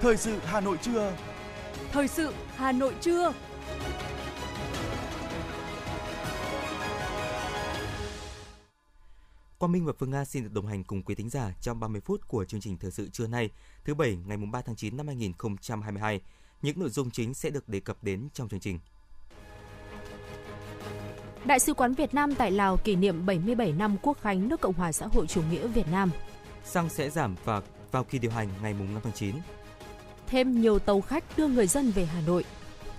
Thời sự Hà Nội trưa. Thời sự Hà Nội trưa. Quang Minh và Phương Nga xin được đồng hành cùng quý thính giả trong 30 phút của chương trình thời sự trưa nay, thứ bảy ngày 3 tháng 9 năm 2022. Những nội dung chính sẽ được đề cập đến trong chương trình. Đại sứ quán Việt Nam tại Lào kỷ niệm 77 năm Quốc khánh nước Cộng hòa xã hội chủ nghĩa Việt Nam. Xăng sẽ giảm và vào kỳ điều hành ngày 5 tháng 9. Thêm nhiều tàu khách đưa người dân về Hà Nội.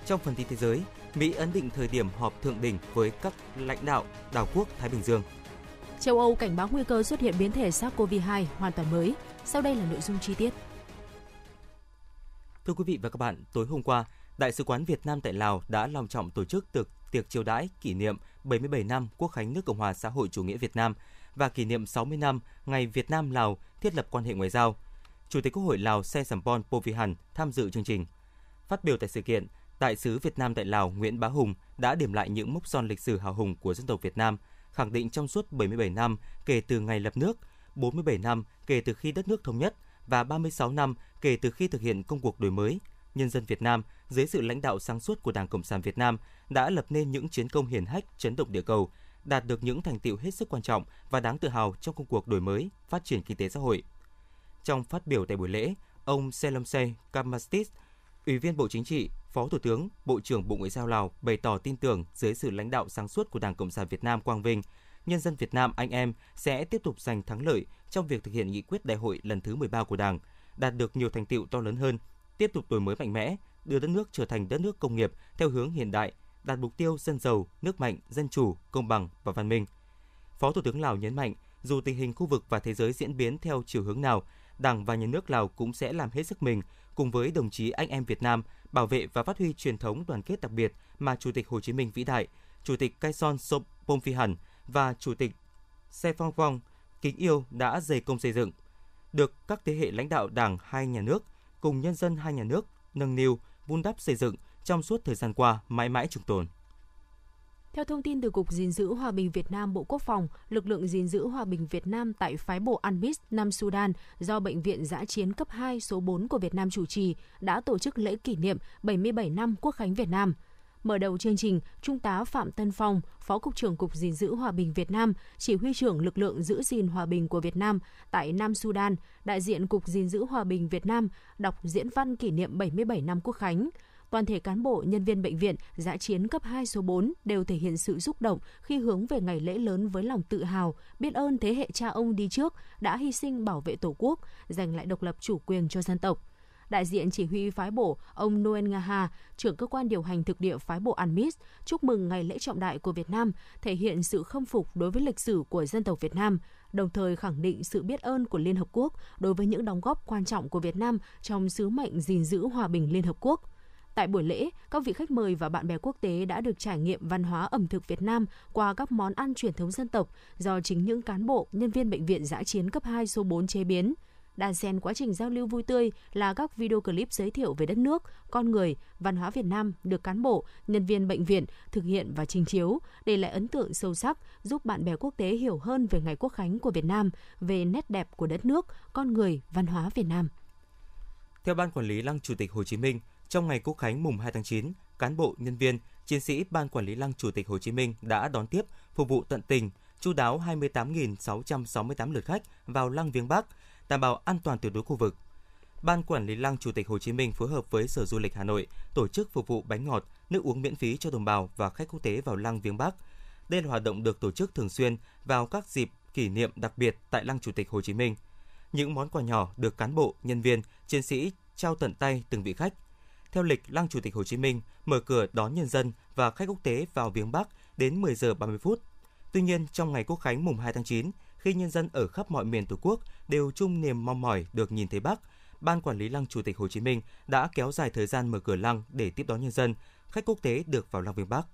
Trong phần tin thế giới, Mỹ ấn định thời điểm họp thượng đỉnh với các lãnh đạo đảo quốc Thái Bình Dương. Châu Âu cảnh báo nguy cơ xuất hiện biến thể SARS-CoV-2 hoàn toàn mới. Sau đây là nội dung chi tiết. Thưa quý vị và các bạn, tối hôm qua, Đại sứ quán Việt Nam tại Lào đã long trọng tổ chức tiệc tiệc chiêu đãi kỷ niệm 77 năm Quốc khánh nước Cộng hòa xã hội chủ nghĩa Việt Nam và kỷ niệm 60 năm ngày Việt Nam Lào thiết lập quan hệ ngoại giao. Chủ tịch Quốc hội Lào Se Sampon Povihan tham dự chương trình. Phát biểu tại sự kiện, Đại sứ Việt Nam tại Lào Nguyễn Bá Hùng đã điểm lại những mốc son lịch sử hào hùng của dân tộc Việt Nam, khẳng định trong suốt 77 năm kể từ ngày lập nước, 47 năm kể từ khi đất nước thống nhất và 36 năm kể từ khi thực hiện công cuộc đổi mới, nhân dân Việt Nam dưới sự lãnh đạo sáng suốt của Đảng Cộng sản Việt Nam đã lập nên những chiến công hiển hách chấn động địa cầu, đạt được những thành tiệu hết sức quan trọng và đáng tự hào trong công cuộc đổi mới, phát triển kinh tế xã hội. Trong phát biểu tại buổi lễ, ông Selomse Kamastis, Ủy viên Bộ Chính trị, Phó Thủ tướng, Bộ trưởng Bộ Ngoại giao Lào bày tỏ tin tưởng dưới sự lãnh đạo sáng suốt của Đảng Cộng sản Việt Nam Quang Vinh, nhân dân Việt Nam anh em sẽ tiếp tục giành thắng lợi trong việc thực hiện nghị quyết đại hội lần thứ 13 của Đảng, đạt được nhiều thành tiệu to lớn hơn, tiếp tục đổi mới mạnh mẽ, đưa đất nước trở thành đất nước công nghiệp theo hướng hiện đại, đạt mục tiêu dân giàu, nước mạnh, dân chủ, công bằng và văn minh. Phó Thủ tướng Lào nhấn mạnh, dù tình hình khu vực và thế giới diễn biến theo chiều hướng nào, Đảng và Nhà nước Lào cũng sẽ làm hết sức mình cùng với đồng chí anh em Việt Nam bảo vệ và phát huy truyền thống đoàn kết đặc biệt mà Chủ tịch Hồ Chí Minh vĩ đại, Chủ tịch Kaison Hẳn và Chủ tịch Se Phong Phong kính yêu đã dày công xây dựng, được các thế hệ lãnh đạo Đảng hai nhà nước cùng nhân dân hai nhà nước nâng niu, vun đắp xây dựng trong suốt thời gian qua mãi mãi trường tồn. Theo thông tin từ Cục gìn giữ Hòa bình Việt Nam Bộ Quốc phòng, lực lượng gìn giữ Hòa bình Việt Nam tại phái bộ Anmis, Nam Sudan do Bệnh viện Giã chiến cấp 2 số 4 của Việt Nam chủ trì đã tổ chức lễ kỷ niệm 77 năm Quốc khánh Việt Nam. Mở đầu chương trình, Trung tá Phạm Tân Phong, Phó Cục trưởng Cục gìn giữ Hòa bình Việt Nam, chỉ huy trưởng lực lượng giữ gìn hòa bình của Việt Nam tại Nam Sudan, đại diện Cục gìn giữ Hòa bình Việt Nam đọc diễn văn kỷ niệm 77 năm Quốc khánh toàn thể cán bộ, nhân viên bệnh viện giã chiến cấp 2 số 4 đều thể hiện sự xúc động khi hướng về ngày lễ lớn với lòng tự hào, biết ơn thế hệ cha ông đi trước đã hy sinh bảo vệ Tổ quốc, giành lại độc lập chủ quyền cho dân tộc. Đại diện chỉ huy phái bộ, ông Noel Ngaha, trưởng cơ quan điều hành thực địa phái bộ ANMIS, chúc mừng ngày lễ trọng đại của Việt Nam, thể hiện sự khâm phục đối với lịch sử của dân tộc Việt Nam, đồng thời khẳng định sự biết ơn của Liên Hợp Quốc đối với những đóng góp quan trọng của Việt Nam trong sứ mệnh gìn giữ hòa bình Liên Hợp Quốc. Tại buổi lễ, các vị khách mời và bạn bè quốc tế đã được trải nghiệm văn hóa ẩm thực Việt Nam qua các món ăn truyền thống dân tộc do chính những cán bộ, nhân viên bệnh viện giã chiến cấp 2 số 4 chế biến. Đan xen quá trình giao lưu vui tươi là các video clip giới thiệu về đất nước, con người, văn hóa Việt Nam được cán bộ, nhân viên bệnh viện thực hiện và trình chiếu, để lại ấn tượng sâu sắc, giúp bạn bè quốc tế hiểu hơn về ngày quốc khánh của Việt Nam, về nét đẹp của đất nước, con người, văn hóa Việt Nam. Theo Ban Quản lý Lăng Chủ tịch Hồ Chí Minh, trong ngày Quốc khánh mùng 2 tháng 9, cán bộ, nhân viên, chiến sĩ Ban Quản lý Lăng Chủ tịch Hồ Chí Minh đã đón tiếp, phục vụ tận tình, chu đáo 28.668 lượt khách vào Lăng Viếng Bắc, đảm bảo an toàn tuyệt đối khu vực. Ban Quản lý Lăng Chủ tịch Hồ Chí Minh phối hợp với Sở Du lịch Hà Nội tổ chức phục vụ bánh ngọt, nước uống miễn phí cho đồng bào và khách quốc tế vào Lăng Viếng Bắc. Đây là hoạt động được tổ chức thường xuyên vào các dịp kỷ niệm đặc biệt tại Lăng Chủ tịch Hồ Chí Minh. Những món quà nhỏ được cán bộ, nhân viên, chiến sĩ trao tận tay từng vị khách. Theo lịch, Lăng Chủ tịch Hồ Chí Minh mở cửa đón nhân dân và khách quốc tế vào viếng Bắc đến 10 giờ 30 phút. Tuy nhiên, trong ngày Quốc khánh mùng 2 tháng 9, khi nhân dân ở khắp mọi miền Tổ quốc đều chung niềm mong mỏi được nhìn thấy Bắc, Ban Quản lý Lăng Chủ tịch Hồ Chí Minh đã kéo dài thời gian mở cửa lăng để tiếp đón nhân dân, khách quốc tế được vào lăng Viếng Bắc.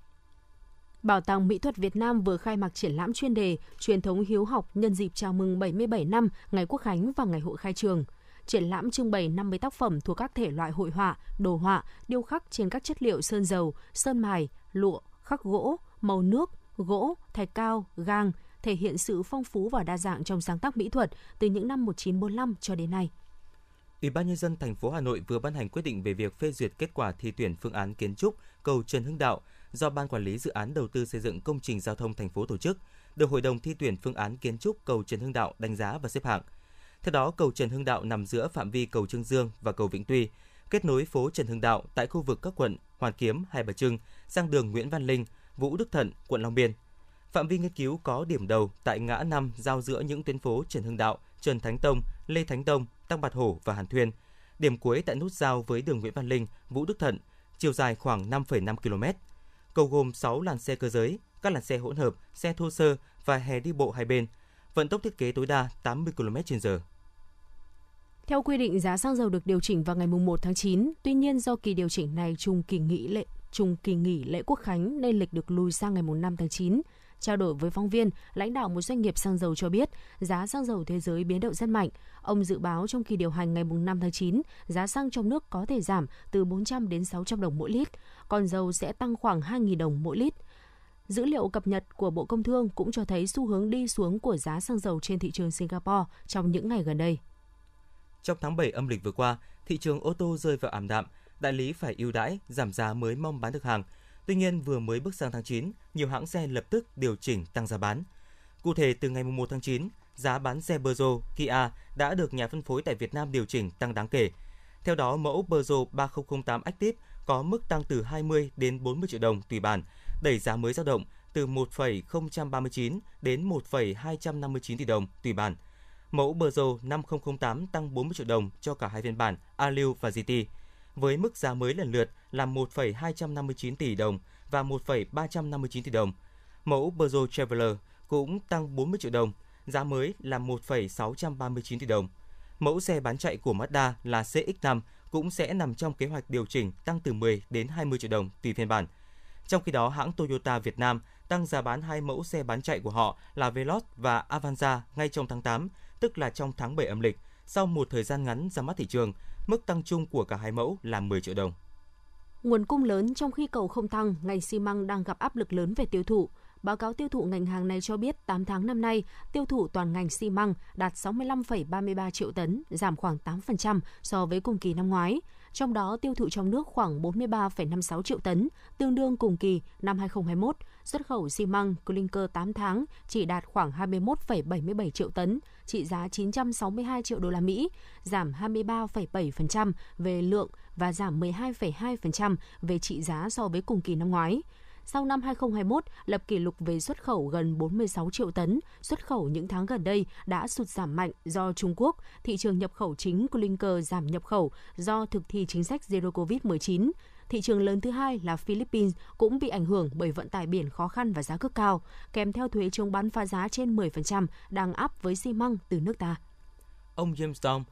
Bảo tàng Mỹ thuật Việt Nam vừa khai mạc triển lãm chuyên đề Truyền thống hiếu học nhân dịp chào mừng 77 năm Ngày Quốc khánh và Ngày hội khai trường. Triển lãm trưng bày 50 tác phẩm thuộc các thể loại hội họa, đồ họa, điêu khắc trên các chất liệu sơn dầu, sơn mài, lụa, khắc gỗ, màu nước, gỗ, thạch cao, gang, thể hiện sự phong phú và đa dạng trong sáng tác mỹ thuật từ những năm 1945 cho đến nay. Ủy ban nhân dân thành phố Hà Nội vừa ban hành quyết định về việc phê duyệt kết quả thi tuyển phương án kiến trúc cầu Trần Hưng Đạo do Ban quản lý dự án đầu tư xây dựng công trình giao thông thành phố tổ chức, được Hội đồng thi tuyển phương án kiến trúc cầu Trần Hưng Đạo đánh giá và xếp hạng. Theo đó, cầu Trần Hưng Đạo nằm giữa phạm vi cầu Trương Dương và cầu Vĩnh Tuy, kết nối phố Trần Hưng Đạo tại khu vực các quận Hoàn Kiếm, Hai Bà Trưng sang đường Nguyễn Văn Linh, Vũ Đức Thận, quận Long Biên. Phạm vi nghiên cứu có điểm đầu tại ngã năm giao giữa những tuyến phố Trần Hưng Đạo, Trần Thánh Tông, Lê Thánh Tông, Tăng Bạt Hổ và Hàn Thuyên. Điểm cuối tại nút giao với đường Nguyễn Văn Linh, Vũ Đức Thận, chiều dài khoảng 5,5 km. Cầu gồm 6 làn xe cơ giới, các làn xe hỗn hợp, xe thô sơ và hè đi bộ hai bên. Vận tốc thiết kế tối đa 80 km/h. Theo quy định, giá xăng dầu được điều chỉnh vào ngày 1 tháng 9. Tuy nhiên, do kỳ điều chỉnh này trùng kỳ nghỉ lễ trùng kỳ nghỉ lễ quốc khánh nên lịch được lùi sang ngày 5 tháng 9. Trao đổi với phóng viên, lãnh đạo một doanh nghiệp xăng dầu cho biết giá xăng dầu thế giới biến động rất mạnh. Ông dự báo trong kỳ điều hành ngày 5 tháng 9, giá xăng trong nước có thể giảm từ 400 đến 600 đồng mỗi lít, còn dầu sẽ tăng khoảng 2.000 đồng mỗi lít. Dữ liệu cập nhật của Bộ Công Thương cũng cho thấy xu hướng đi xuống của giá xăng dầu trên thị trường Singapore trong những ngày gần đây. Trong tháng 7 âm lịch vừa qua, thị trường ô tô rơi vào ảm đạm, đại lý phải ưu đãi, giảm giá mới mong bán được hàng. Tuy nhiên, vừa mới bước sang tháng 9, nhiều hãng xe lập tức điều chỉnh tăng giá bán. Cụ thể, từ ngày 1 tháng 9, giá bán xe Peugeot, Kia đã được nhà phân phối tại Việt Nam điều chỉnh tăng đáng kể. Theo đó, mẫu Peugeot 3008 Active có mức tăng từ 20 đến 40 triệu đồng tùy bản, đẩy giá mới dao động từ 1,039 đến 1,259 tỷ đồng tùy bản. Mẫu Peugeot 5008 tăng 40 triệu đồng cho cả hai phiên bản Aliu và GT, với mức giá mới lần lượt là 1,259 tỷ đồng và 1,359 tỷ đồng. Mẫu Peugeot Traveler cũng tăng 40 triệu đồng, giá mới là 1,639 tỷ đồng. Mẫu xe bán chạy của Mazda là CX-5 cũng sẽ nằm trong kế hoạch điều chỉnh tăng từ 10 đến 20 triệu đồng tùy phiên bản. Trong khi đó, hãng Toyota Việt Nam tăng giá bán hai mẫu xe bán chạy của họ là Veloz và Avanza ngay trong tháng 8, tức là trong tháng 7 âm lịch, sau một thời gian ngắn ra mắt thị trường, mức tăng chung của cả hai mẫu là 10 triệu đồng. Nguồn cung lớn trong khi cầu không tăng, ngành xi măng đang gặp áp lực lớn về tiêu thụ. Báo cáo tiêu thụ ngành hàng này cho biết 8 tháng năm nay, tiêu thụ toàn ngành xi măng đạt 65,33 triệu tấn, giảm khoảng 8% so với cùng kỳ năm ngoái. Trong đó, tiêu thụ trong nước khoảng 43,56 triệu tấn, tương đương cùng kỳ năm 2021. Xuất khẩu xi măng clinker 8 tháng chỉ đạt khoảng 21,77 triệu tấn, trị giá 962 triệu đô la Mỹ, giảm 23,7% về lượng và giảm 12,2% về trị giá so với cùng kỳ năm ngoái sau năm 2021 lập kỷ lục về xuất khẩu gần 46 triệu tấn. Xuất khẩu những tháng gần đây đã sụt giảm mạnh do Trung Quốc, thị trường nhập khẩu chính của Linker giảm nhập khẩu do thực thi chính sách Zero Covid-19. Thị trường lớn thứ hai là Philippines cũng bị ảnh hưởng bởi vận tải biển khó khăn và giá cước cao, kèm theo thuế chống bán phá giá trên 10% đang áp với xi măng từ nước ta. Ông James Dong,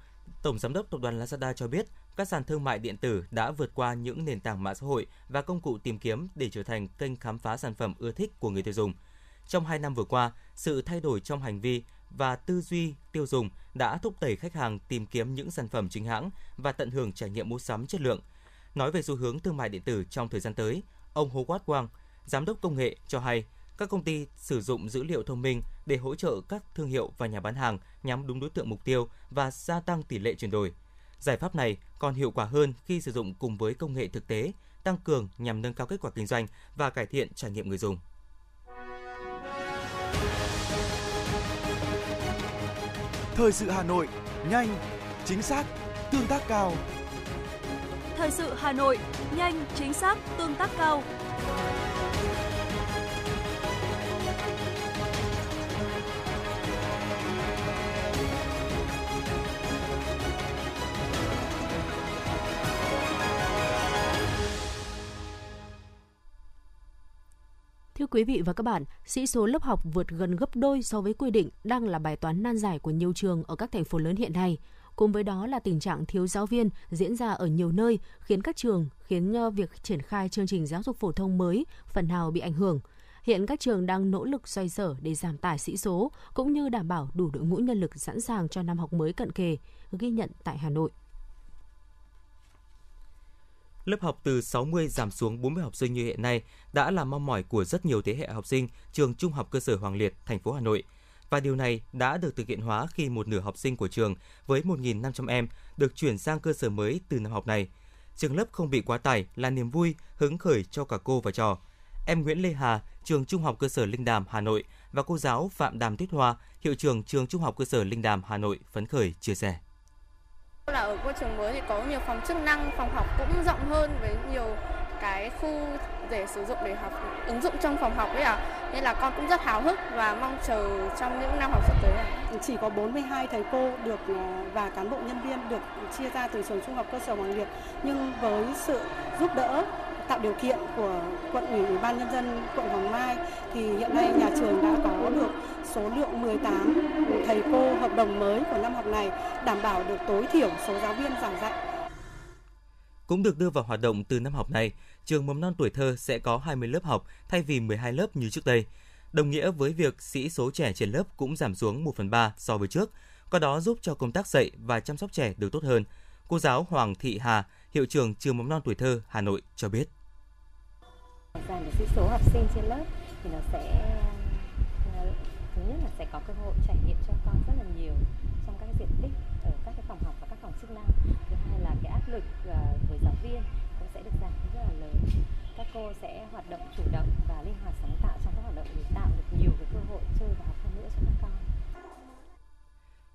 Tổng Giám đốc Tập đoàn Lazada cho biết, các sàn thương mại điện tử đã vượt qua những nền tảng mạng xã hội và công cụ tìm kiếm để trở thành kênh khám phá sản phẩm ưa thích của người tiêu dùng. Trong 2 năm vừa qua, sự thay đổi trong hành vi và tư duy tiêu dùng đã thúc đẩy khách hàng tìm kiếm những sản phẩm chính hãng và tận hưởng trải nghiệm mua sắm chất lượng. Nói về xu hướng thương mại điện tử trong thời gian tới, ông Howard Wang, giám đốc công nghệ cho hay các công ty sử dụng dữ liệu thông minh để hỗ trợ các thương hiệu và nhà bán hàng nhắm đúng đối tượng mục tiêu và gia tăng tỷ lệ chuyển đổi. Giải pháp này còn hiệu quả hơn khi sử dụng cùng với công nghệ thực tế, tăng cường nhằm nâng cao kết quả kinh doanh và cải thiện trải nghiệm người dùng. Thời sự Hà Nội, nhanh, chính xác, tương tác cao. Thời sự Hà Nội, nhanh, chính xác, tương tác cao. Thưa quý vị và các bạn, sĩ số lớp học vượt gần gấp đôi so với quy định đang là bài toán nan giải của nhiều trường ở các thành phố lớn hiện nay. Cùng với đó là tình trạng thiếu giáo viên diễn ra ở nhiều nơi khiến các trường khiến ờ, việc triển khai chương trình giáo dục phổ thông mới phần nào bị ảnh hưởng. Hiện các trường đang nỗ lực xoay sở để giảm tải sĩ số cũng như đảm bảo đủ đội ngũ nhân lực sẵn sàng cho năm học mới cận kề, ghi nhận tại Hà Nội lớp học từ 60 giảm xuống 40 học sinh như hiện nay đã là mong mỏi của rất nhiều thế hệ học sinh trường Trung học cơ sở Hoàng Liệt, thành phố Hà Nội. và điều này đã được thực hiện hóa khi một nửa học sinh của trường với 1.500 em được chuyển sang cơ sở mới từ năm học này. Trường lớp không bị quá tải là niềm vui, hứng khởi cho cả cô và trò. Em Nguyễn Lê Hà, trường Trung học cơ sở Linh Đàm, Hà Nội và cô giáo Phạm Đàm Tuyết Hoa, hiệu trưởng trường Trung học cơ sở Linh Đàm, Hà Nội phấn khởi chia sẻ. Là ở ngôi trường mới thì có nhiều phòng chức năng, phòng học cũng rộng hơn với nhiều cái khu để sử dụng để học ứng dụng trong phòng học ấy à. Nên là con cũng rất háo hức và mong chờ trong những năm học sắp tới này. Chỉ có 42 thầy cô được ờ, và cán bộ nhân viên được chia ra từ trường trung học cơ sở Hoàng Liệt nhưng với sự giúp đỡ tạo điều kiện của quận ủy ủy ban nhân dân quận Hoàng Mai thì hiện nay nhà trường đã có được số lượng 18 thầy cô hợp đồng mới của năm học này đảm bảo được tối thiểu số giáo viên giảng dạy. Cũng được đưa vào hoạt động từ năm học này, trường mầm non tuổi thơ sẽ có 20 lớp học thay vì 12 lớp như trước đây. Đồng nghĩa với việc sĩ số trẻ trên lớp cũng giảm xuống 1 phần 3 so với trước, có đó giúp cho công tác dạy và chăm sóc trẻ được tốt hơn. Cô giáo Hoàng Thị Hà, hiệu trưởng trường mầm non tuổi thơ Hà Nội cho biết. Giảm được sĩ số học sinh trên lớp thì nó sẽ ờ, thứ nhất là sẽ có cơ hội trải nghiệm cho con rất là nhiều trong các diện tích ở các cái phòng học và các phòng chức năng. Thứ hai là cái áp lực ờ, với giáo viên cũng sẽ được giảm rất là lớn. Các cô sẽ hoạt động chủ động và linh hoạt sáng tạo trong các hoạt động để tạo được nhiều cái cơ hội chơi và học hơn nữa cho các con.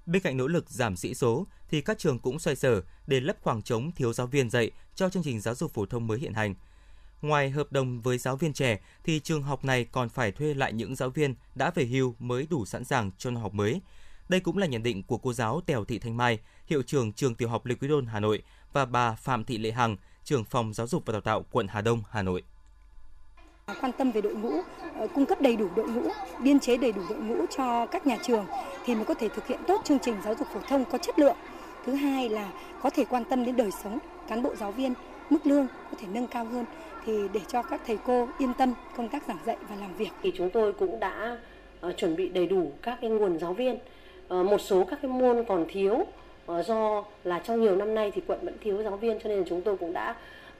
Bên cạnh nỗ lực giảm sĩ số thì các trường cũng xoay sở để lấp khoảng trống thiếu giáo viên dạy cho chương trình giáo dục phổ thông mới hiện hành – Ngoài hợp đồng với giáo viên trẻ thì trường học này còn phải thuê lại những giáo viên đã về hưu mới đủ sẵn sàng cho năm học mới. Đây cũng là nhận định của cô giáo Tèo Thị Thanh Mai, hiệu trưởng trường tiểu học Lê Quý Đôn Hà Nội và bà Phạm Thị Lệ Hằng, trưởng phòng giáo dục và đào tạo quận Hà Đông Hà Nội quan tâm về đội ngũ, ờ, cung cấp đầy đủ đội ngũ, biên chế đầy đủ đội ngũ cho các nhà trường thì mới có thể thực hiện tốt chương trình giáo dục phổ thông có chất lượng. Thứ hai là có thể quan tâm đến đời sống cán bộ giáo viên, mức lương có thể nâng cao hơn thì để cho các thầy cô yên tâm công tác giảng dạy và làm việc. Thì chúng tôi cũng đã uh, chuẩn bị đầy đủ các cái nguồn giáo viên. Uh, một số các cái môn còn thiếu uh, do là trong nhiều năm nay thì quận vẫn thiếu giáo viên cho nên là chúng tôi cũng đã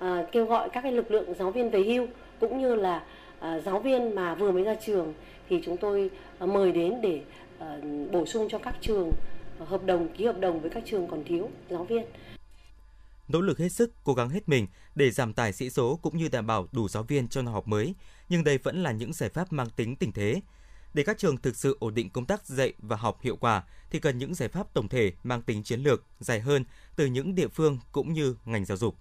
uh, kêu gọi các cái lực lượng giáo viên về hưu cũng như là uh, giáo viên mà vừa mới ra trường thì chúng tôi uh, mời đến để uh, bổ sung cho các trường uh, hợp đồng ký hợp đồng với các trường còn thiếu giáo viên nỗ lực hết sức, cố gắng hết mình để giảm tải sĩ số cũng như đảm bảo đủ giáo viên cho năm học mới, nhưng đây vẫn là những giải pháp mang tính tình thế. Để các trường thực sự ổn định công tác dạy và học hiệu quả thì cần những giải pháp tổng thể mang tính chiến lược dài hơn từ những địa phương cũng như ngành giáo dục.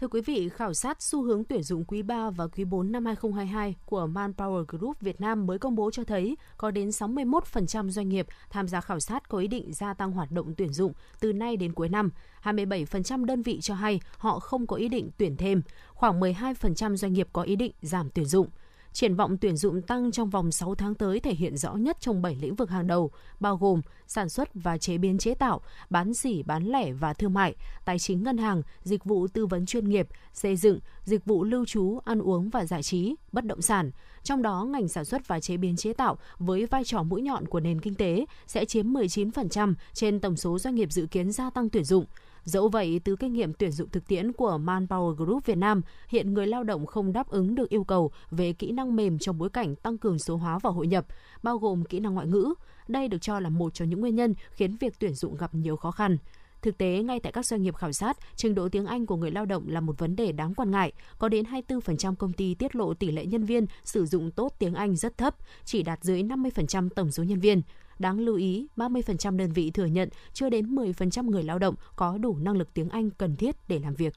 Thưa quý vị, khảo sát xu hướng tuyển dụng quý 3 và quý 4 năm 2022 của Manpower Group Việt Nam mới công bố cho thấy có đến 61% doanh nghiệp tham gia khảo sát có ý định gia tăng hoạt động tuyển dụng từ nay đến cuối năm. 27% đơn vị cho hay họ không có ý định tuyển thêm. Khoảng 12% doanh nghiệp có ý định giảm tuyển dụng. Triển vọng tuyển dụng tăng trong vòng 6 tháng tới thể hiện rõ nhất trong 7 lĩnh vực hàng đầu, bao gồm sản xuất và chế biến chế tạo, bán sỉ, bán lẻ và thương mại, tài chính ngân hàng, dịch vụ tư vấn chuyên nghiệp, xây dựng, dịch vụ lưu trú, ăn uống và giải trí, bất động sản. Trong đó, ngành sản xuất và chế biến chế tạo với vai trò mũi nhọn của nền kinh tế sẽ chiếm 19% trên tổng số doanh nghiệp dự kiến gia tăng tuyển dụng. Dẫu vậy, từ kinh nghiệm tuyển dụng thực tiễn của Manpower Group Việt Nam, hiện người lao động không đáp ứng được yêu cầu về kỹ năng mềm trong bối cảnh tăng cường số hóa và hội nhập, bao gồm kỹ năng ngoại ngữ. Đây được cho là một trong những nguyên nhân khiến việc tuyển dụng gặp nhiều khó khăn. Thực tế, ngay tại các doanh nghiệp khảo sát, trình độ tiếng Anh của người lao động là một vấn đề đáng quan ngại. Có đến 24% công ty tiết lộ tỷ lệ nhân viên sử dụng tốt tiếng Anh rất thấp, chỉ đạt dưới 50% tổng số nhân viên. Đáng lưu ý, 30% đơn vị thừa nhận chưa đến 10% người lao động có đủ năng lực tiếng Anh cần thiết để làm việc.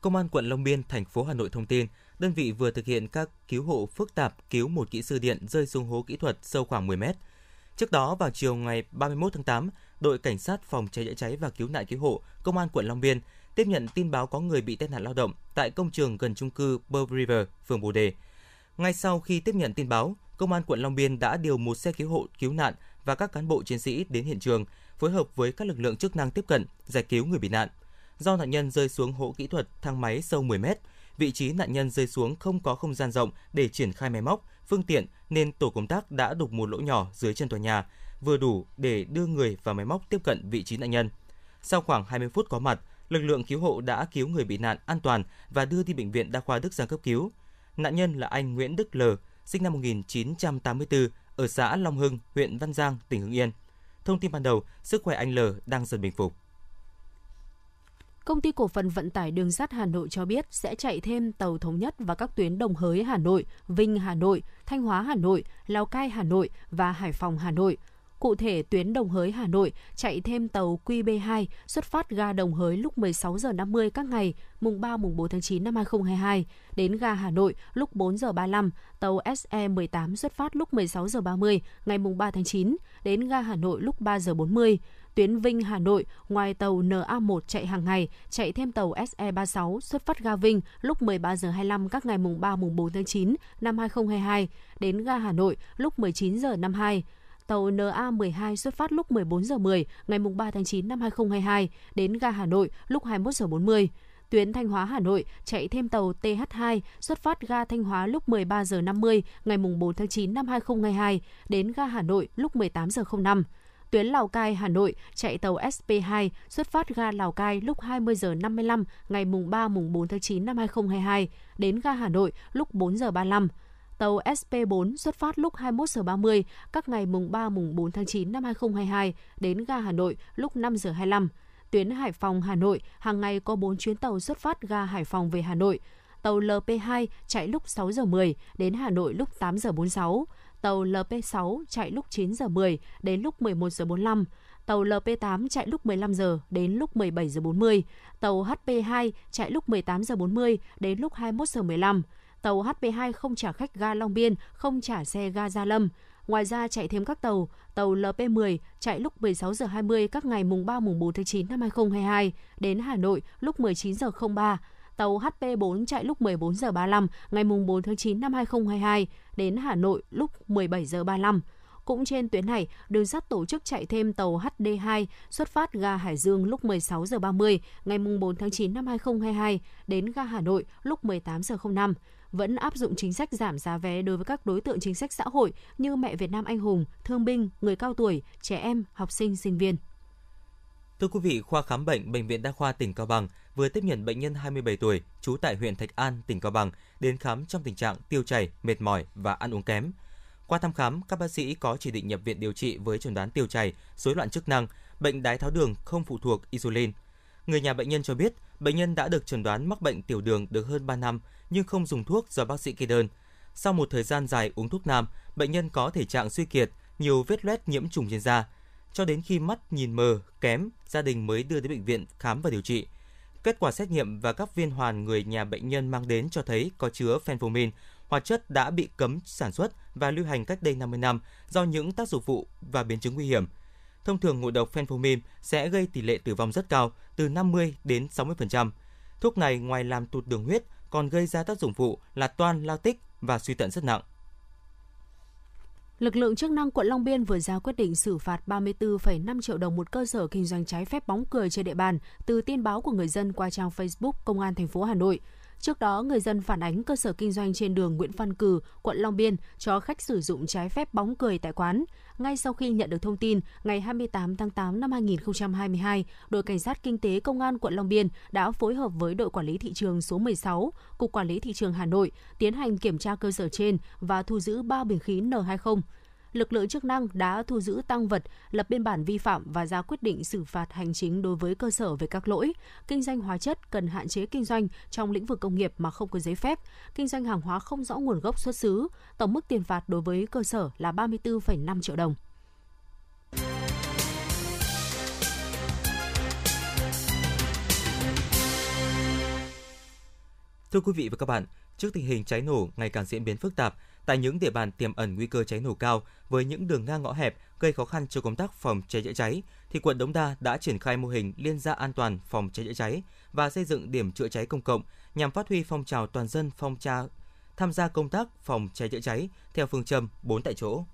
Công an quận Long Biên, thành phố Hà Nội thông tin, đơn vị vừa thực hiện các cứu hộ phức tạp cứu một kỹ sư điện rơi xuống hố kỹ thuật sâu khoảng 10 mét. Trước đó vào chiều ngày 31 tháng 8, đội cảnh sát phòng cháy chữa cháy và cứu nạn cứu hộ công an quận Long Biên tiếp nhận tin báo có người bị tai nạn lao động tại công trường gần trung cư Burr River, phường Bồ Đề. Ngay sau khi tiếp nhận tin báo, công an quận Long Biên đã điều một xe cứu hộ cứu nạn và các cán bộ chiến sĩ đến hiện trường, phối hợp với các lực lượng chức năng tiếp cận, giải cứu người bị nạn. Do nạn nhân rơi xuống hố kỹ thuật thang máy sâu 10 mét, vị trí nạn nhân rơi xuống không có không gian rộng để triển khai máy móc, phương tiện nên tổ công tác đã đục một lỗ nhỏ dưới chân tòa nhà, vừa đủ để đưa người và máy móc tiếp cận vị trí nạn nhân. Sau khoảng 20 phút có mặt, lực lượng cứu hộ đã cứu người bị nạn an toàn và đưa đi bệnh viện đa khoa Đức Giang cấp cứu. Nạn nhân là anh Nguyễn Đức L, sinh năm 1984 ở xã Long Hưng, huyện Văn Giang, tỉnh Hưng Yên. Thông tin ban đầu, sức khỏe anh L đang dần bình phục. Công ty cổ phần vận tải đường sắt Hà Nội cho biết sẽ chạy thêm tàu thống nhất và các tuyến Đồng Hới Hà Nội, Vinh Hà Nội, Thanh Hóa Hà Nội, Lào Cai Hà Nội và Hải Phòng Hà Nội. Cụ thể, tuyến Đồng Hới Hà Nội chạy thêm tàu QB2 xuất phát ga Đồng Hới lúc 16 giờ 50 các ngày mùng 3 mùng 4 tháng 9 năm 2022 đến ga Hà Nội lúc 4 giờ 35, tàu SE18 xuất phát lúc 16 giờ 30 ngày mùng 3 tháng 9 đến ga Hà Nội lúc 3 giờ 40 tuyến Vinh Hà Nội, ngoài tàu NA1 chạy hàng ngày, chạy thêm tàu SE36 xuất phát ga Vinh lúc 13 giờ 25 các ngày mùng 3 mùng 4 tháng 9 năm 2022 đến ga Hà Nội lúc 19 giờ 52 tàu NA12 xuất phát lúc 14 giờ 10 ngày 3 tháng 9 năm 2022 đến ga Hà Nội lúc 21 giờ 40. Tuyến Thanh Hóa Hà Nội chạy thêm tàu TH2 xuất phát ga Thanh Hóa lúc 13 giờ 50 ngày 4 tháng 9 năm 2022 đến ga Hà Nội lúc 18 giờ 05 tuyến Lào Cai Hà Nội chạy tàu SP2 xuất phát ga Lào Cai lúc 20 giờ 55 ngày mùng 3 mùng 4 tháng 9 năm 2022 đến ga Hà Nội lúc 4 giờ 35 tàu SP4 xuất phát lúc 21 giờ 30 các ngày mùng 3 mùng 4 tháng 9 năm 2022 đến ga Hà Nội lúc 5 giờ 25. Tuyến Hải Phòng Hà Nội hàng ngày có 4 chuyến tàu xuất phát ga Hải Phòng về Hà Nội. Tàu LP2 chạy lúc 6 giờ 10 đến Hà Nội lúc 8 giờ 46. Tàu LP6 chạy lúc 9 giờ 10 đến lúc 11 giờ 45 tàu LP8 chạy lúc 15 giờ đến lúc 17 giờ 40, tàu HP2 chạy lúc 18 giờ 40 đến lúc 21 giờ 15 tàu HP2 không trả khách ga Long Biên, không trả xe ga Gia Lâm. Ngoài ra chạy thêm các tàu, tàu LP10 chạy lúc 16 giờ 20 các ngày mùng 3 mùng 4 tháng 9 năm 2022 đến Hà Nội lúc 19 giờ 03. Tàu HP4 chạy lúc 14 giờ 35 ngày mùng 4 tháng 9 năm 2022 đến Hà Nội lúc 17 giờ 35. Cũng trên tuyến này, đường sắt tổ chức chạy thêm tàu HD2 xuất phát ga Hải Dương lúc 16 giờ 30 ngày mùng 4 tháng 9 năm 2022 đến ga Hà Nội lúc 18 giờ 05 vẫn áp dụng chính sách giảm giá vé đối với các đối tượng chính sách xã hội như mẹ Việt Nam anh hùng, thương binh, người cao tuổi, trẻ em, học sinh, sinh viên. Thưa quý vị, khoa khám bệnh Bệnh viện Đa khoa tỉnh Cao Bằng vừa tiếp nhận bệnh nhân 27 tuổi, trú tại huyện Thạch An, tỉnh Cao Bằng, đến khám trong tình trạng tiêu chảy, mệt mỏi và ăn uống kém. Qua thăm khám, các bác sĩ có chỉ định nhập viện điều trị với chẩn đoán tiêu chảy, rối loạn chức năng, bệnh đái tháo đường không phụ thuộc insulin. Người nhà bệnh nhân cho biết, bệnh nhân đã được chẩn đoán mắc bệnh tiểu đường được hơn 3 năm nhưng không dùng thuốc do bác sĩ kê đơn. Sau một thời gian dài uống thuốc nam, bệnh nhân có thể trạng suy kiệt, nhiều vết loét nhiễm trùng trên da. Cho đến khi mắt nhìn mờ, kém, gia đình mới đưa đến bệnh viện khám và điều trị. Kết quả xét nghiệm và các viên hoàn người nhà bệnh nhân mang đến cho thấy có chứa phenformin, hoạt chất đã bị cấm sản xuất và lưu hành cách đây 50 năm do những tác dụng phụ và biến chứng nguy hiểm. Thông thường ngộ độc phenformin sẽ gây tỷ lệ tử vong rất cao, từ 50 đến 60%. Thuốc này ngoài làm tụt đường huyết còn gây ra tác dụng phụ là toan lao tích và suy thận rất nặng. Lực lượng chức năng quận Long Biên vừa ra quyết định xử phạt 34,5 triệu đồng một cơ sở kinh doanh trái phép bóng cười trên địa bàn từ tin báo của người dân qua trang Facebook Công an thành phố Hà Nội. Trước đó, người dân phản ánh cơ sở kinh doanh trên đường Nguyễn Văn Cử, quận Long Biên cho khách sử dụng trái phép bóng cười tại quán. Ngay sau khi nhận được thông tin, ngày 28 tháng 8 năm 2022, đội cảnh sát kinh tế công an quận Long Biên đã phối hợp với đội quản lý thị trường số 16, cục quản lý thị trường Hà Nội tiến hành kiểm tra cơ sở trên và thu giữ 3 bình khí N20 lực lượng chức năng đã thu giữ tăng vật, lập biên bản vi phạm và ra quyết định xử phạt hành chính đối với cơ sở về các lỗi kinh doanh hóa chất cần hạn chế kinh doanh trong lĩnh vực công nghiệp mà không có giấy phép, kinh doanh hàng hóa không rõ nguồn gốc xuất xứ. Tổng mức tiền phạt đối với cơ sở là 34,5 triệu đồng. Thưa quý vị và các bạn, trước tình hình cháy nổ ngày càng diễn biến phức tạp, tại những địa bàn tiềm ẩn nguy cơ cháy nổ cao với những đường ngang ngõ hẹp gây khó khăn cho công tác phòng cháy chữa cháy, thì quận Đống Đa đã triển khai mô hình liên gia an toàn phòng cháy chữa cháy và xây dựng điểm chữa cháy công cộng nhằm phát huy phong trào toàn dân phong trào tham gia công tác phòng cháy chữa cháy theo phương châm 4 tại chỗ.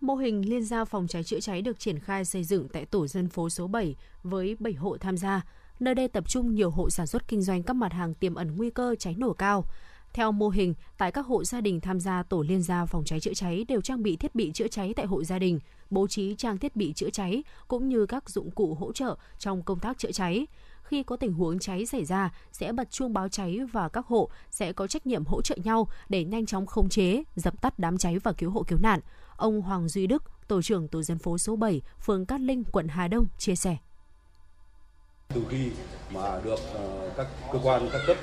Mô hình liên gia phòng cháy chữa cháy được triển khai xây dựng tại tổ dân phố số 7 với 7 hộ tham gia. Nơi đây tập trung nhiều hộ sản xuất kinh doanh các mặt hàng tiềm ẩn nguy cơ cháy nổ cao. Theo mô hình, tại các hộ gia đình tham gia tổ liên gia phòng cháy chữa cháy đều trang bị thiết bị chữa cháy tại hộ gia đình, bố trí trang thiết bị chữa cháy cũng như các dụng cụ hỗ trợ trong công tác chữa cháy. khi có tình huống cháy xảy ra sẽ bật chuông báo cháy và các hộ sẽ có trách nhiệm hỗ trợ nhau để nhanh chóng khống chế, dập tắt đám cháy và cứu hộ cứu nạn. Ông Hoàng Duy Đức, tổ trưởng tổ dân phố số 7, phường Cát Linh, quận Hà Đông chia sẻ. Từ khi mà được ờ, các cơ quan các cấp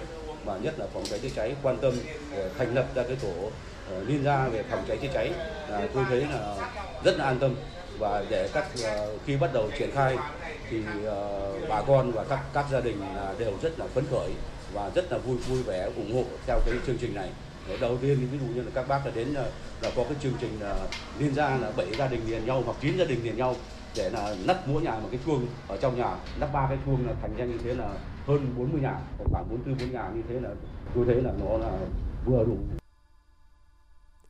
và nhất là phòng cháy chữa cháy quan tâm để thành lập ra cái tổ uh, liên gia về phòng cháy chữa cháy, là tôi thấy là rất là an tâm. Và để các uh, khi bắt đầu triển khai thì uh, bà con và các các gia đình uh, đều rất là phấn khởi và rất là vui vui vẻ ủng hộ theo cái chương trình này. Để đầu tiên ví dụ như là các bác đã đến là, là có cái chương trình là liên gia là bảy gia đình liền nhau hoặc chín gia đình liền nhau để là nắp mỗi nhà một cái chuông. Ở trong nhà nắp ba cái chuông là thành ra như thế là hơn 40 nhà khoảng 44 bốn nhà như thế là tôi thấy là nó là vừa đủ.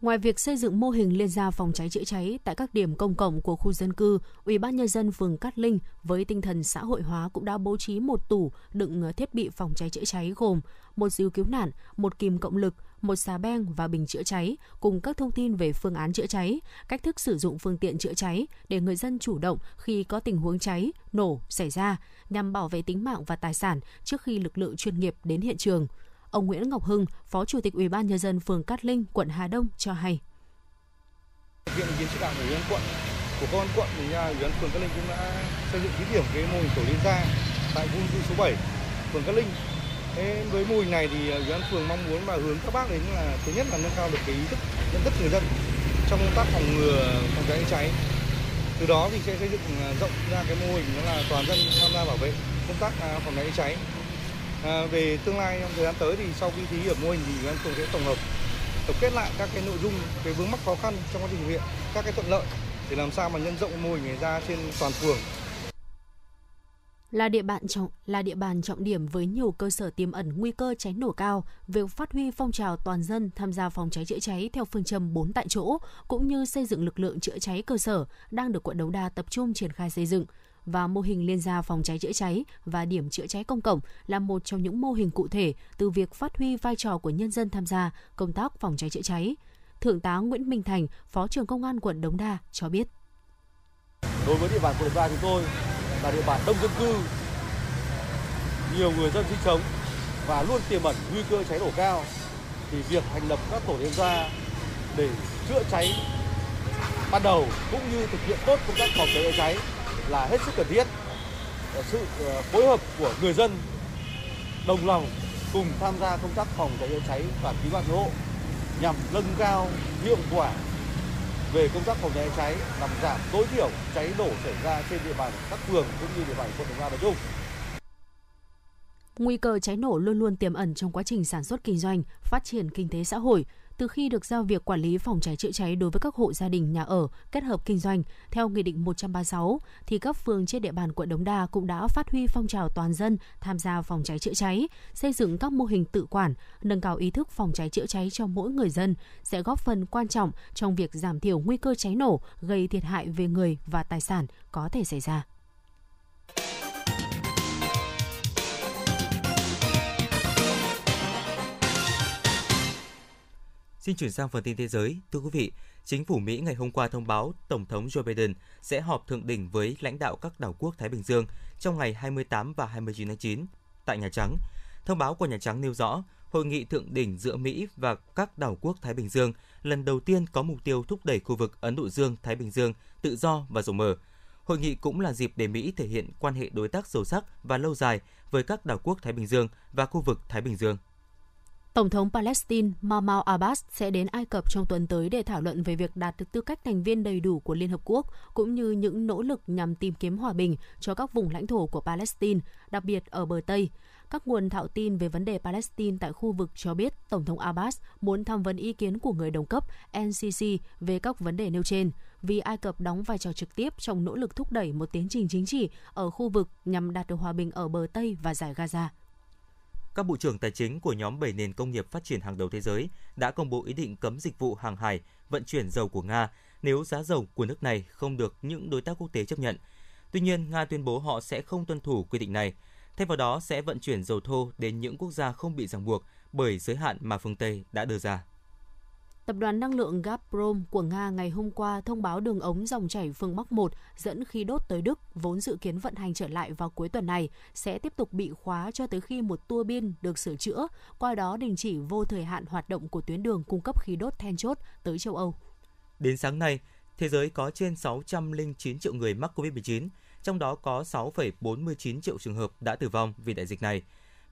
Ngoài việc xây dựng mô hình liên gia phòng cháy chữa cháy tại các điểm công cộng của khu dân cư, Ủy ban nhân dân phường Cát Linh với tinh thần xã hội hóa cũng đã bố trí một tủ đựng thiết bị phòng cháy chữa cháy gồm một dìu cứu nạn, một kìm cộng lực, một xà beng và bình chữa cháy cùng các thông tin về phương án chữa cháy, cách thức sử dụng phương tiện chữa cháy để người dân chủ động khi có tình huống cháy, nổ xảy ra nhằm bảo vệ tính mạng và tài sản trước khi lực lượng chuyên nghiệp đến hiện trường. Ông Nguyễn Ngọc Hưng, Phó Chủ tịch Ủy ban nhân dân phường Cát Linh, quận Hà Đông cho hay. Thực hiện ý kiến chỉ đạo của Ủy ban quận của công an quận thì Ủy ban phường Cát Linh cũng đã xây dựng thí điểm cái mô hình tổ liên gia tại khu cư số 7 phường Cát Linh. Thế với mô hình này thì ờ, Ủy ban phường mong muốn và hướng các bác đến là thứ nhất là nâng cao được cái ý thức nhận thức người dân trong công tác phòng ngừa phòng cháy cháy. Từ đó thì sẽ xây dựng ờ, rộng ra cái mô hình đó là toàn dân tham gia bảo vệ công tác à, phòng cháy cháy À, về tương lai trong thời gian tới thì sau khi thí điểm mô hình thì ủy ban phường sẽ tổng hợp tổng kết lại các cái nội dung cái vướng mắc khó khăn trong quá trình thực hiện các cái thuận lợi để làm sao mà nhân rộng mô hình này ra trên toàn phường là địa bàn trọng là địa bàn trọng điểm với nhiều cơ sở tiềm ẩn nguy cơ cháy nổ cao, việc phát huy phong trào toàn dân tham gia phòng cháy chữa cháy theo phương châm 4 tại chỗ cũng như xây dựng lực lượng chữa cháy cơ sở đang được quận Đống Đa tập trung triển khai xây dựng và mô hình liên gia phòng cháy chữa cháy và điểm chữa cháy công cộng là một trong những mô hình cụ thể từ việc phát huy vai trò của nhân dân tham gia công tác phòng cháy chữa cháy. Thượng tá Nguyễn Minh Thành, Phó trưởng Công an quận Đống Đa cho biết. Đối với địa bàn quận Đống Đa chúng tôi là địa bàn đông dân cư, nhiều người dân sinh sống và luôn tiềm ẩn nguy cơ cháy nổ cao thì việc thành lập các tổ liên gia để chữa cháy ban đầu cũng như thực hiện tốt công tác phòng cháy chữa cháy là hết sức cần thiết. Sự ờ, phối hợp của người dân đồng lòng cùng tham gia công tác phòng cháy chữa cháy và cứu nạn cứu hộ nhằm nâng cao hiệu quả về công tác phòng cháy cháy làm giảm tối thiểu cháy nổ xảy ra trên địa bàn các phường cũng như địa bàn quận Đống Đa nói chung. Nguy cơ cháy nổ luôn luôn tiềm ẩn trong quá trình sản xuất kinh doanh, phát triển kinh tế xã hội từ khi được giao việc quản lý phòng cháy chữa cháy đối với các hộ gia đình nhà ở kết hợp kinh doanh theo Nghị định 136, thì các phường trên địa bàn quận Đống Đa cũng đã phát huy phong trào toàn dân tham gia phòng cháy chữa cháy, xây dựng các mô hình tự quản, nâng cao ý thức phòng cháy chữa cháy cho mỗi người dân sẽ góp phần quan trọng trong việc giảm thiểu nguy cơ cháy nổ gây thiệt hại về người và tài sản có thể xảy ra. Xin chuyển sang phần tin thế giới. Thưa quý vị, chính phủ Mỹ ngày hôm qua thông báo Tổng thống Joe Biden sẽ họp thượng đỉnh với lãnh đạo các đảo quốc Thái Bình Dương trong ngày 28 và 29 tháng 9 tại Nhà Trắng. Thông báo của Nhà Trắng nêu rõ, hội nghị thượng đỉnh giữa Mỹ và các đảo quốc Thái Bình Dương lần đầu tiên có mục tiêu thúc đẩy khu vực Ấn Độ Dương-Thái Bình Dương tự do và rộng mở. Hội nghị cũng là dịp để Mỹ thể hiện quan hệ đối tác sâu sắc và lâu dài với các đảo quốc Thái Bình Dương và khu vực Thái Bình Dương. Tổng thống Palestine Mahmoud Abbas sẽ đến Ai Cập trong tuần tới để thảo luận về việc đạt được tư cách thành viên đầy đủ của Liên Hợp Quốc, cũng như những nỗ lực nhằm tìm kiếm hòa bình cho các vùng lãnh thổ của Palestine, đặc biệt ở bờ Tây. Các nguồn thạo tin về vấn đề Palestine tại khu vực cho biết Tổng thống Abbas muốn tham vấn ý kiến của người đồng cấp NCC về các vấn đề nêu trên, vì Ai Cập đóng vai trò trực tiếp trong nỗ lực thúc đẩy một tiến trình chính trị ở khu vực nhằm đạt được hòa bình ở bờ Tây và giải Gaza các bộ trưởng tài chính của nhóm 7 nền công nghiệp phát triển hàng đầu thế giới đã công bố ý định cấm dịch vụ hàng hải vận chuyển dầu của Nga nếu giá dầu của nước này không được những đối tác quốc tế chấp nhận. Tuy nhiên, Nga tuyên bố họ sẽ không tuân thủ quy định này. Thay vào đó sẽ vận chuyển dầu thô đến những quốc gia không bị ràng buộc bởi giới hạn mà phương Tây đã đưa ra. Tập đoàn năng lượng Gazprom của Nga ngày hôm qua thông báo đường ống dòng chảy phương Bắc 1 dẫn khí đốt tới Đức vốn dự kiến vận hành trở lại vào cuối tuần này sẽ tiếp tục bị khóa cho tới khi một tua bin được sửa chữa, qua đó đình chỉ vô thời hạn hoạt động của tuyến đường cung cấp khí đốt then chốt tới châu Âu. Đến sáng nay, thế giới có trên 609 triệu người mắc COVID-19, trong đó có 6,49 triệu trường hợp đã tử vong vì đại dịch này.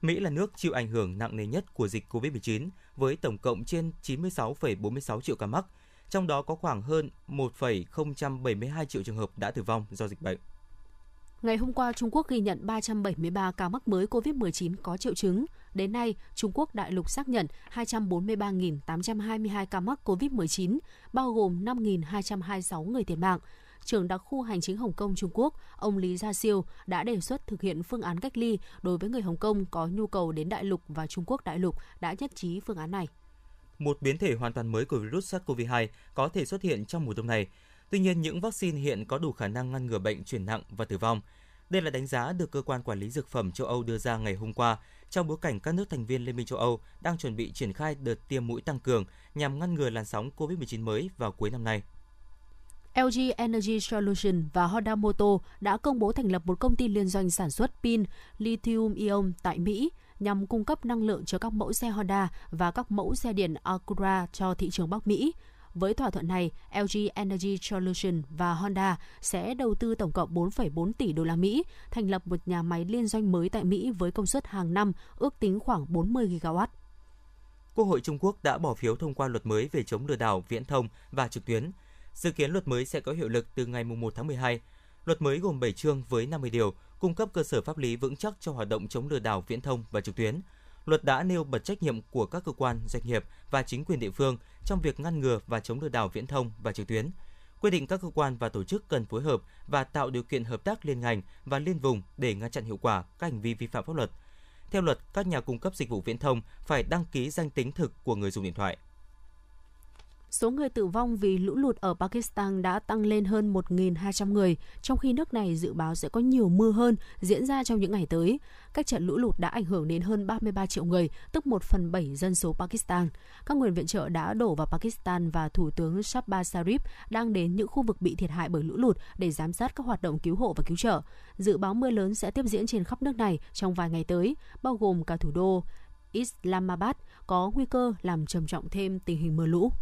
Mỹ là nước chịu ảnh hưởng nặng nề nhất của dịch COVID-19 với tổng cộng trên 96,46 triệu ca mắc, trong đó có khoảng hơn 1,072 triệu trường hợp đã tử vong do dịch bệnh. Ngày hôm qua, Trung Quốc ghi nhận 373 ca mắc mới COVID-19 có triệu chứng. Đến nay, Trung Quốc đại lục xác nhận 243.822 ca mắc COVID-19, bao gồm 5.226 người thiệt mạng. Trưởng đặc khu hành chính Hồng Kông Trung Quốc, ông Lý Gia Siêu đã đề xuất thực hiện phương án cách ly đối với người Hồng Kông có nhu cầu đến đại lục và Trung Quốc đại lục đã nhất trí phương án này. Một biến thể hoàn toàn mới của virus SARS-CoV-2 có thể xuất hiện trong mùa đông này. Tuy nhiên, những vaccine hiện có đủ khả năng ngăn ngừa bệnh chuyển nặng và tử vong. Đây là đánh giá được cơ quan quản lý dược phẩm châu Âu đưa ra ngày hôm qua trong bối cảnh các nước thành viên Liên minh châu Âu đang chuẩn bị triển khai đợt tiêm mũi tăng cường nhằm ngăn ngừa làn sóng COVID-19 mới vào cuối năm nay. LG Energy Solution và Honda Motor đã công bố thành lập một công ty liên doanh sản xuất pin lithium-ion tại Mỹ nhằm cung cấp năng lượng cho các mẫu xe Honda và các mẫu xe điện Acura cho thị trường Bắc Mỹ. Với thỏa thuận này, LG Energy Solution và Honda sẽ đầu tư tổng cộng 4,4 tỷ đô la Mỹ, thành lập một nhà máy liên doanh mới tại Mỹ với công suất hàng năm ước tính khoảng 40 gigawatt. Quốc hội Trung Quốc đã bỏ phiếu thông qua luật mới về chống lừa đảo viễn thông và trực tuyến. Dự kiến luật mới sẽ có hiệu lực từ ngày 1 tháng 12. Luật mới gồm 7 chương với 50 điều, cung cấp cơ sở pháp lý vững chắc cho hoạt động chống lừa đảo viễn thông và trực tuyến. Luật đã nêu bật trách nhiệm của các cơ quan, doanh nghiệp và chính quyền địa phương trong việc ngăn ngừa và chống lừa đảo viễn thông và trực tuyến. Quy định các cơ quan và tổ chức cần phối hợp và tạo điều kiện hợp tác liên ngành và liên vùng để ngăn chặn hiệu quả các hành vi vi phạm pháp luật. Theo luật, các nhà cung cấp dịch vụ viễn thông phải đăng ký danh tính thực của người dùng điện thoại. Số người tử vong vì lũ lụt ở Pakistan đã tăng lên hơn 1.200 người, trong khi nước này dự báo sẽ có nhiều mưa hơn diễn ra trong những ngày tới. Các trận lũ lụt đã ảnh hưởng đến hơn 33 triệu người, tức 1 phần 7 dân số Pakistan. Các nguồn viện trợ đã đổ vào Pakistan và Thủ tướng Shahbaz Sharif đang đến những khu vực bị thiệt hại bởi lũ lụt để giám sát các hoạt động cứu hộ và cứu trợ. Dự báo mưa lớn sẽ tiếp diễn trên khắp nước này trong vài ngày tới, bao gồm cả thủ đô Islamabad có nguy cơ làm trầm trọng thêm tình hình mưa lũ.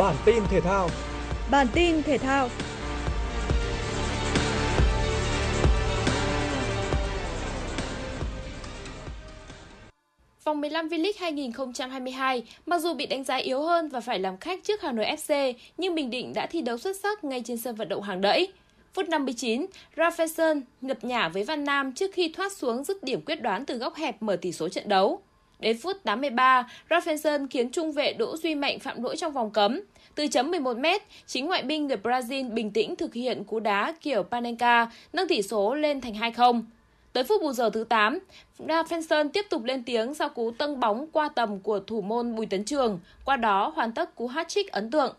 Bản tin thể thao. Bản tin thể thao. Vòng 15 V-League 2022, mặc dù bị đánh giá yếu hơn và phải làm khách trước Hà Nội FC, nhưng Bình Định đã thi đấu xuất sắc ngay trên sân vận động hàng đẫy. Phút 59, Rafaelson ngập nhả với Văn Nam trước khi thoát xuống dứt điểm quyết đoán từ góc hẹp mở tỷ số trận đấu. Đến phút 83, Rafaelson khiến trung vệ Đỗ Duy Mạnh phạm lỗi trong vòng cấm. Từ chấm 11m, chính ngoại binh người Brazil bình tĩnh thực hiện cú đá kiểu Panenka, nâng tỷ số lên thành 2-0. Tới phút bù giờ thứ 8, Rafaelson tiếp tục lên tiếng sau cú tâng bóng qua tầm của thủ môn Bùi Tấn Trường, qua đó hoàn tất cú hat-trick ấn tượng.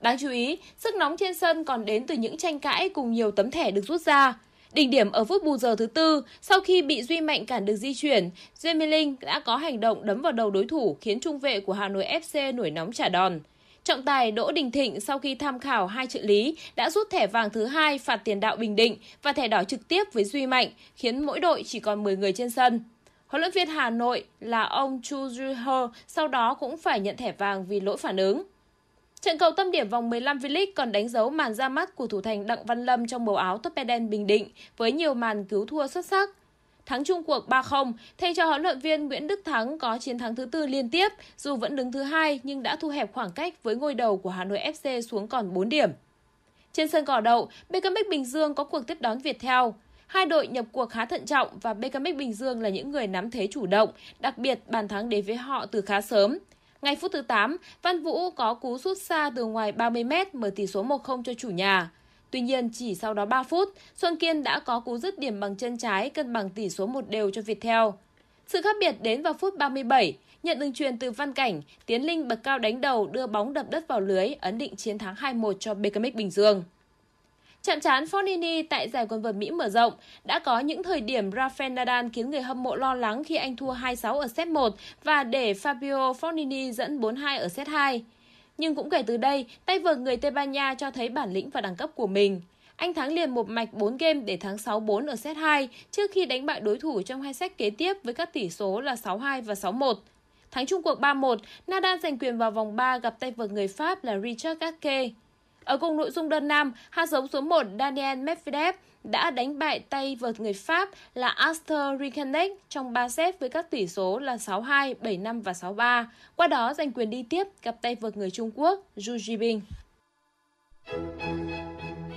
Đáng chú ý, sức nóng trên sân còn đến từ những tranh cãi cùng nhiều tấm thẻ được rút ra. Đỉnh điểm ở phút bù giờ thứ tư, sau khi bị Duy Mạnh cản được di chuyển, Duy Linh đã có hành động đấm vào đầu đối thủ khiến trung vệ của Hà Nội FC nổi nóng trả đòn. Trọng tài Đỗ Đình Thịnh sau khi tham khảo hai trợ lý đã rút thẻ vàng thứ hai phạt tiền đạo Bình Định và thẻ đỏ trực tiếp với Duy Mạnh, khiến mỗi đội chỉ còn 10 người trên sân. Huấn luyện viên Hà Nội là ông Chu Ju-ho sau đó cũng phải nhận thẻ vàng vì lỗi phản ứng. Trận cầu tâm điểm vòng 15 V-League còn đánh dấu màn ra mắt của thủ thành Đặng Văn Lâm trong màu áo Tottenham Bình Định với nhiều màn cứu thua xuất sắc. Thắng chung cuộc 3-0, thay cho huấn luyện viên Nguyễn Đức Thắng có chiến thắng thứ tư liên tiếp, dù vẫn đứng thứ hai nhưng đã thu hẹp khoảng cách với ngôi đầu của Hà Nội FC xuống còn 4 điểm. Trên sân cỏ đậu, BKMX Bình Dương có cuộc tiếp đón Viettel. Hai đội nhập cuộc khá thận trọng và BKMX Bình Dương là những người nắm thế chủ động, đặc biệt bàn thắng đến với họ từ khá sớm. Ngay phút thứ 8, Văn Vũ có cú sút xa từ ngoài 30m mở tỷ số 1-0 cho chủ nhà. Tuy nhiên, chỉ sau đó 3 phút, Xuân Kiên đã có cú dứt điểm bằng chân trái cân bằng tỷ số một đều cho Viettel. Sự khác biệt đến vào phút 37, nhận đường truyền từ Văn Cảnh, Tiến Linh bật cao đánh đầu đưa bóng đập đất vào lưới, ấn định chiến thắng 2-1 cho BKMX Bình Dương. Chạm trán Fognini tại giải quần vợt Mỹ mở rộng đã có những thời điểm Rafael Nadal khiến người hâm mộ lo lắng khi anh thua 2-6 ở set 1 và để Fabio Fognini dẫn 4-2 ở set 2. Nhưng cũng kể từ đây, tay vợt người Tây Ban Nha cho thấy bản lĩnh và đẳng cấp của mình. Anh thắng liền một mạch 4 game để thắng 6-4 ở set 2 trước khi đánh bại đối thủ trong hai set kế tiếp với các tỷ số là 6-2 và 6-1. Thắng chung cuộc 3-1, Nadal giành quyền vào vòng 3 gặp tay vợt người Pháp là Richard Gasquet. Ở cùng nội dung đơn nam, hạt giống số 1 Daniel Medvedev đã đánh bại tay vợt người Pháp là Arthur Rikanek trong 3 set với các tỷ số là 6-2, 7-5 và 6-3. Qua đó giành quyền đi tiếp gặp tay vợt người Trung Quốc Zhu Jibing.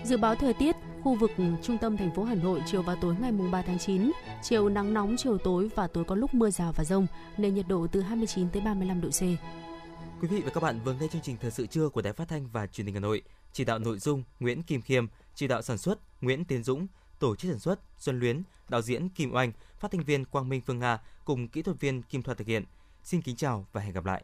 Dự báo thời tiết, khu vực trung tâm thành phố Hà Nội chiều và tối ngày 3 tháng 9, chiều nắng nóng chiều tối và tối có lúc mưa rào và rông, nên nhiệt độ từ 29 tới 35 độ C. Quý vị và các bạn vừa nghe chương trình thời sự trưa của Đài Phát thanh và Truyền hình Hà Nội. Chỉ đạo nội dung Nguyễn Kim Khiêm, chỉ đạo sản xuất Nguyễn Tiến Dũng, tổ chức sản xuất Xuân Luyến, đạo diễn Kim Oanh, phát thanh viên Quang Minh Phương Nga cùng kỹ thuật viên Kim Thoa thực hiện. Xin kính chào và hẹn gặp lại.